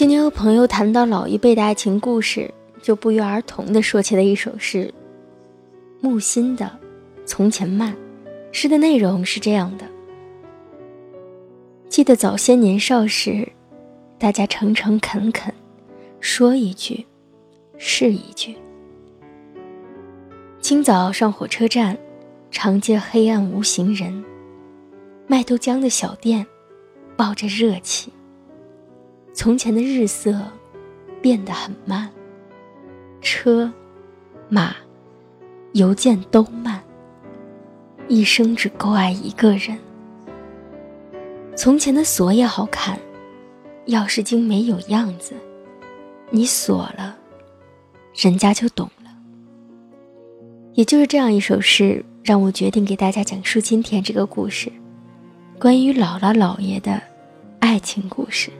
今天和朋友谈到老一辈的爱情故事，就不约而同的说起了一首诗，木心的《从前慢》。诗的内容是这样的：记得早些年少时，大家诚诚恳恳，说一句是一句。清早上火车站，长街黑暗无行人，卖豆浆的小店，抱着热气。从前的日色变得很慢，车、马、邮件都慢。一生只够爱一个人。从前的锁也好看，钥匙精没有样子，你锁了，人家就懂了。也就是这样一首诗，让我决定给大家讲述今天这个故事，关于姥姥姥爷的爱情故事。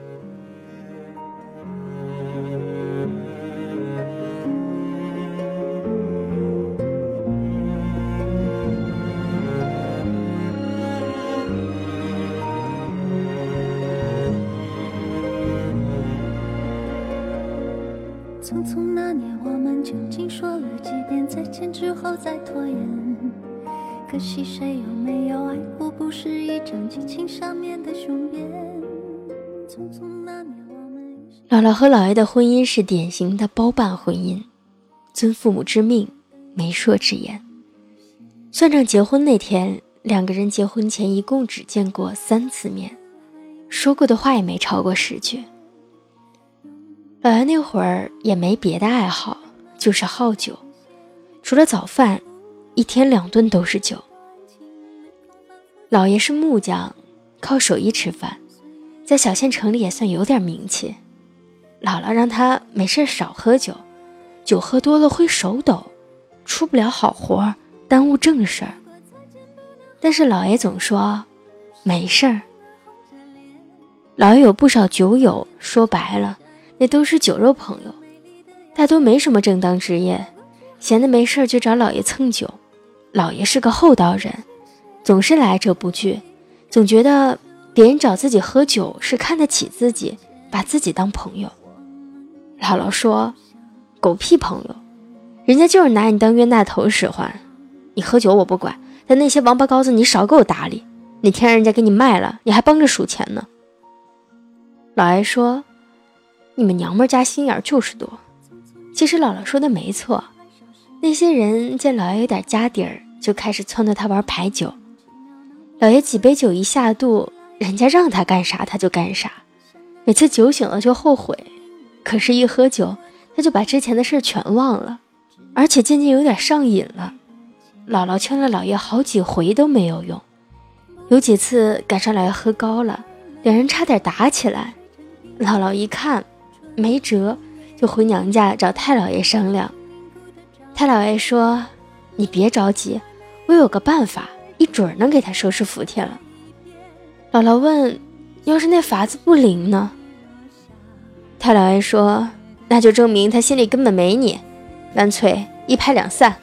那年，我们究竟说了几遍再见之后再拖延？可惜谁有没有爱过？不是一张激情上面的雄辩。匆匆那年，我们姥姥和姥爷的婚姻是典型的包办婚姻，遵父母之命，媒妁之言。算账结婚那天，两个人结婚前一共只见过三次面，说过的话也没超过十句。老爷那会儿也没别的爱好，就是好酒，除了早饭，一天两顿都是酒。老爷是木匠，靠手艺吃饭，在小县城里也算有点名气。姥姥让他没事少喝酒，酒喝多了会手抖，出不了好活，耽误正事儿。但是老爷总说没事儿。老爷有不少酒友，说白了。那都是酒肉朋友，大多没什么正当职业，闲的没事就找老爷蹭酒。老爷是个厚道人，总是来者不拒，总觉得别人找自己喝酒是看得起自己，把自己当朋友。姥姥说：“狗屁朋友，人家就是拿你当冤大头使唤。你喝酒我不管，但那些王八羔子你少给我搭理。哪天人家给你卖了，你还帮着数钱呢。”老爷说。你们娘们家心眼就是多。其实姥姥说的没错，那些人见老爷有点家底儿，就开始撺掇他玩牌九。老爷几杯酒一下肚，人家让他干啥他就干啥。每次酒醒了就后悔，可是，一喝酒他就把之前的事全忘了，而且渐渐有点上瘾了。姥姥劝了老爷好几回都没有用，有几次赶上老爷喝高了，两人差点打起来。姥姥一看。没辙，就回娘家找太老爷商量。太老爷说：“你别着急，我有个办法，一准能给他收拾服帖了。”姥姥问：“要是那法子不灵呢？”太老爷说：“那就证明他心里根本没你，干脆一拍两散，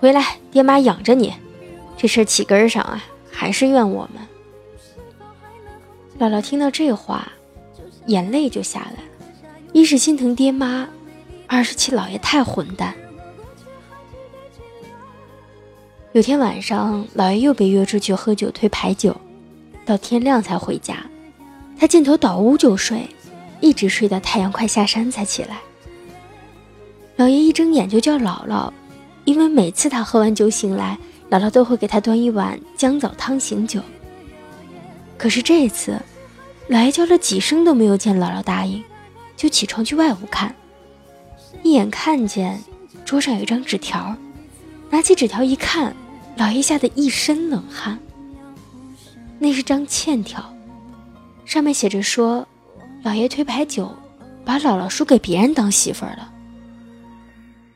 回来爹妈养着你。这事起根上啊，还是怨我们。”姥姥听到这话，眼泪就下来了。一是心疼爹妈，二是气老爷太混蛋。有天晚上，老爷又被约出去喝酒推牌九，到天亮才回家。他劲头倒屋就睡，一直睡到太阳快下山才起来。老爷一睁眼就叫姥姥，因为每次他喝完酒醒来，姥姥都会给他端一碗姜枣汤醒酒。可是这次，老爷叫了几声都没有见姥姥答应。就起床去外屋看，一眼看见桌上有一张纸条，拿起纸条一看，老爷吓得一身冷汗。那是张欠条，上面写着说，老爷推牌九，把姥姥输给别人当媳妇了。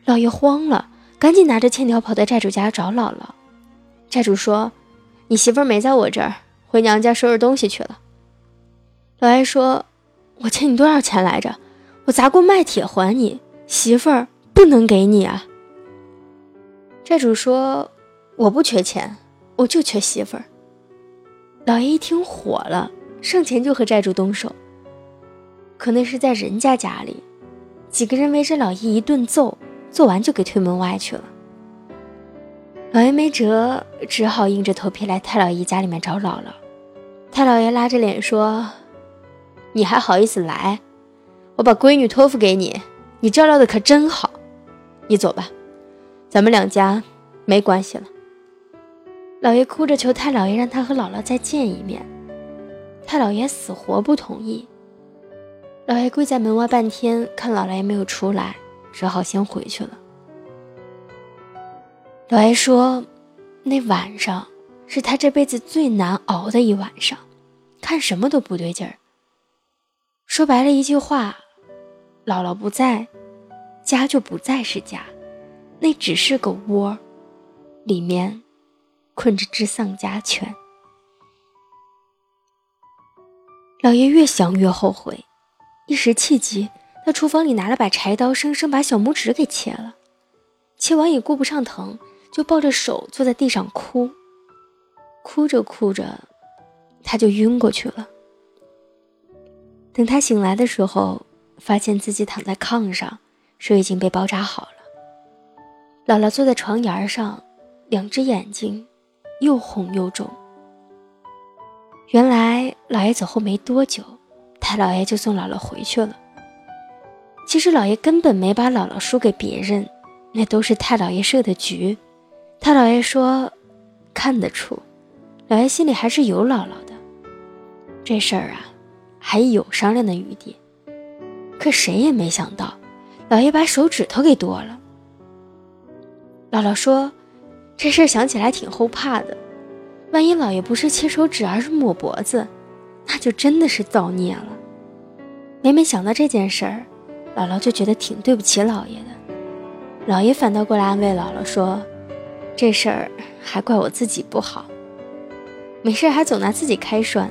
老爷慌了，赶紧拿着欠条跑到债主家找姥姥。债主说：“你媳妇没在我这儿，回娘家收拾东西去了。”老爷说。我欠你多少钱来着？我砸锅卖铁还你。媳妇儿不能给你啊！债主说：“我不缺钱，我就缺媳妇儿。”老爷一听火了，上前就和债主动手。可那是在人家家里，几个人围着老爷一顿揍，揍完就给推门外去了。老爷没辙，只好硬着头皮来太老爷家里面找姥姥。太老爷拉着脸说：“你还好意思来？我把闺女托付给你，你照料的可真好。你走吧，咱们两家没关系了。”老爷哭着求太老爷让他和姥姥再见一面，太老爷死活不同意。老爷跪在门外半天，看姥姥也没有出来，只好先回去了。老爷说，那晚上是他这辈子最难熬的一晚上，看什么都不对劲儿。说白了一句话，姥姥不在，家就不再是家，那只是个窝，里面。困着只丧家犬，老爷越想越后悔，一时气急，到厨房里拿了把柴刀，生生把小拇指给切了。切完也顾不上疼，就抱着手坐在地上哭。哭着哭着，他就晕过去了。等他醒来的时候，发现自己躺在炕上，手已经被包扎好了。姥姥坐在床沿上，两只眼睛。又红又肿。原来老爷走后没多久，太老爷就送姥姥回去了。其实老爷根本没把姥姥输给别人，那都是太老爷设的局。太老爷说，看得出，老爷心里还是有姥姥的。这事儿啊，还有商量的余地。可谁也没想到，老爷把手指头给剁了。姥姥说。这事想起来挺后怕的，万一老爷不是切手指，而是抹脖子，那就真的是造孽了。每每想到这件事儿，姥姥就觉得挺对不起老爷的。老爷反倒过来安慰姥姥说：“这事儿还怪我自己不好，没事还总拿自己开涮。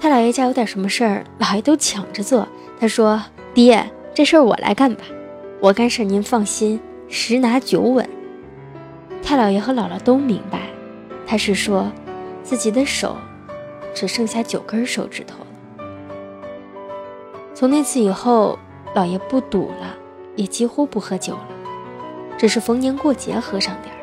太老爷家有点什么事儿，老爷都抢着做。他说：‘爹，这事儿我来干吧，我干事您放心，十拿九稳。’”太姥爷和姥姥都明白，他是说，自己的手只剩下九根手指头了。从那次以后，姥爷不赌了，也几乎不喝酒了，只是逢年过节喝上点儿。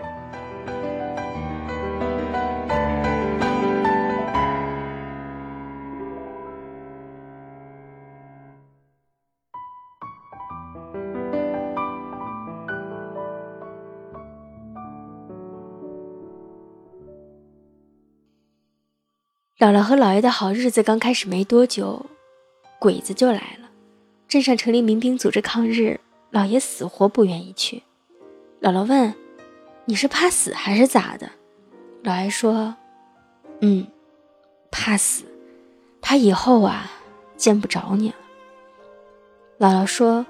姥姥和姥爷的好日子刚开始没多久，鬼子就来了。镇上成立民兵组织抗日，姥爷死活不愿意去。姥姥问：“你是怕死还是咋的？”姥爷说：“嗯，怕死，怕以后啊见不着你了。”姥姥说：“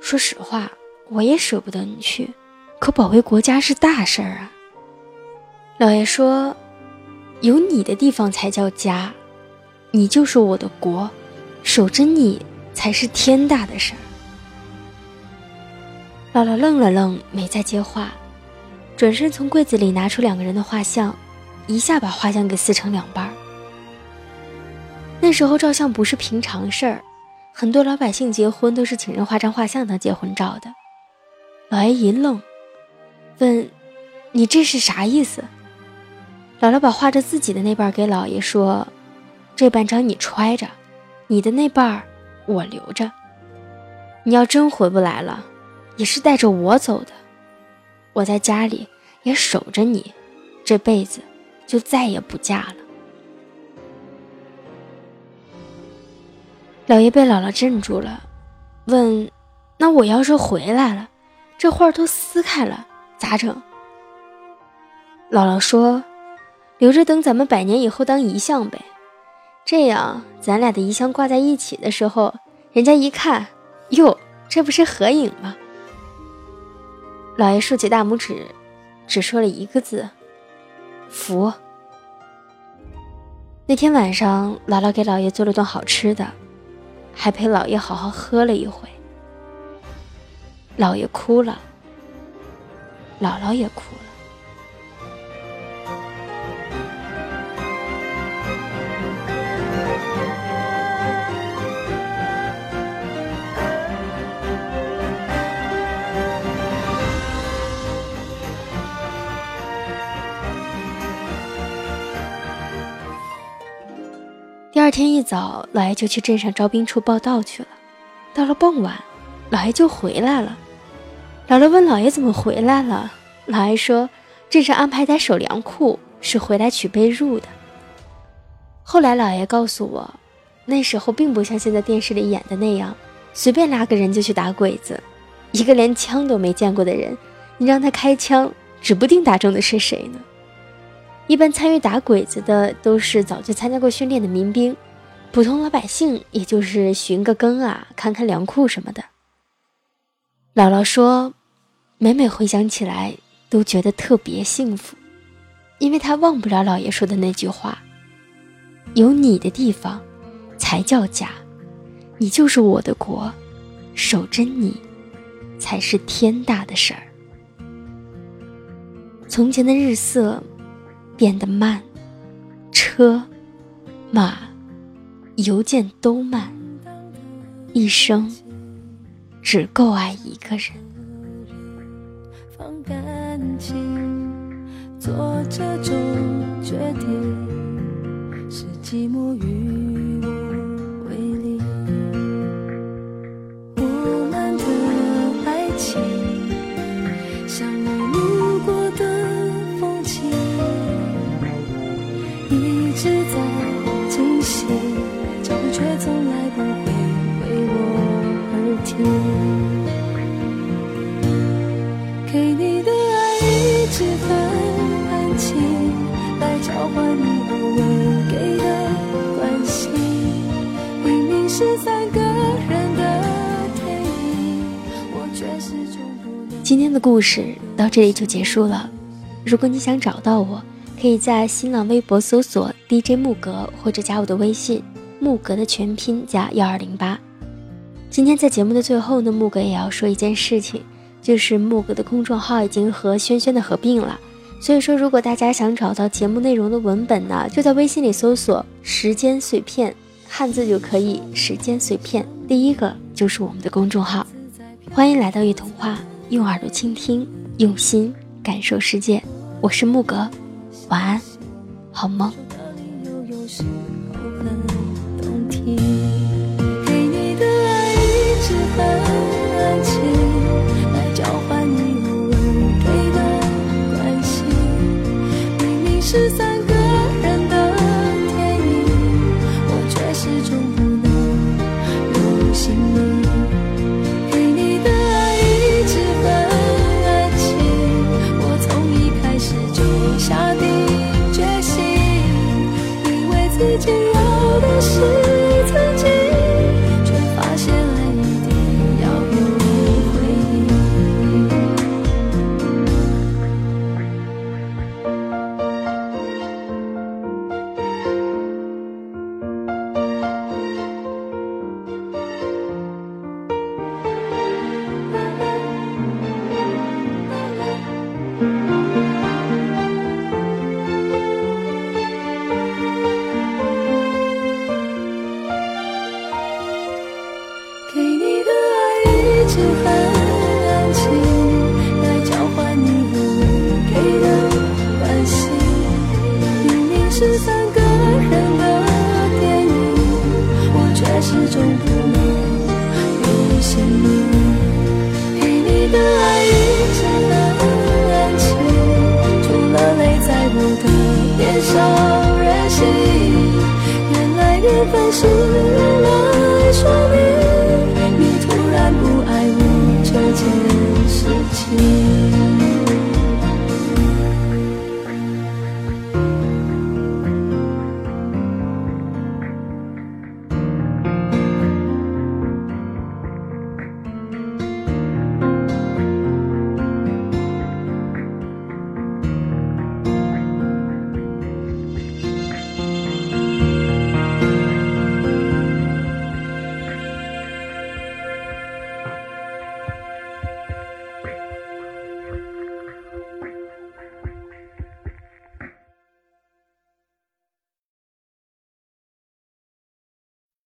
说实话，我也舍不得你去，可保卫国家是大事儿啊。”姥爷说。有你的地方才叫家，你就是我的国，守着你才是天大的事儿。姥姥愣了愣，没再接话，转身从柜子里拿出两个人的画像，一下把画像给撕成两半。那时候照相不是平常事儿，很多老百姓结婚都是请人画张画像当结婚照的。老爷一愣，问：“你这是啥意思？”姥姥把画着自己的那半给姥爷说：“这半张你揣着，你的那半我留着。你要真回不来了，也是带着我走的。我在家里也守着你，这辈子就再也不嫁了。”老爷被姥姥镇住了，问：“那我要是回来了，这画都撕开了，咋整？”姥姥说。留着等咱们百年以后当遗像呗，这样咱俩的遗像挂在一起的时候，人家一看，哟，这不是合影吗？老爷竖起大拇指，只说了一个字：“福。”那天晚上，姥姥给老爷做了顿好吃的，还陪老爷好好喝了一回。老爷哭了，姥姥也哭了。第二天一早，老爷就去镇上招兵处报道去了。到了傍晚，老爷就回来了。姥姥问老爷怎么回来了，老爷说镇上安排他守粮库，是回来取被褥的。后来老爷告诉我，那时候并不像现在电视里演的那样，随便拉个人就去打鬼子。一个连枪都没见过的人，你让他开枪，指不定打中的是谁呢。一般参与打鬼子的都是早就参加过训练的民兵，普通老百姓也就是巡个更啊，看看粮库什么的。姥姥说，每每回想起来都觉得特别幸福，因为她忘不了姥爷说的那句话：“有你的地方，才叫家，你就是我的国，守着你，才是天大的事儿。”从前的日色。变得慢，车、马、邮件都慢，一生只够爱一个人。放感情，做这种决定，是寂寞与今天的故事到这里就结束了。如果你想找到我。可以在新浪微博搜索 DJ 木格，或者加我的微信木格的全拼加幺二零八。今天在节目的最后呢，木格也要说一件事情，就是木格的公众号已经和轩轩的合并了。所以说，如果大家想找到节目内容的文本呢，就在微信里搜索“时间碎片”，汉字就可以“时间碎片”。第一个就是我们的公众号，欢迎来到一童话，用耳朵倾听，用心感受世界。我是木格。晚安，好梦。给你的爱一直很自己任性，原来缘分是用来说明。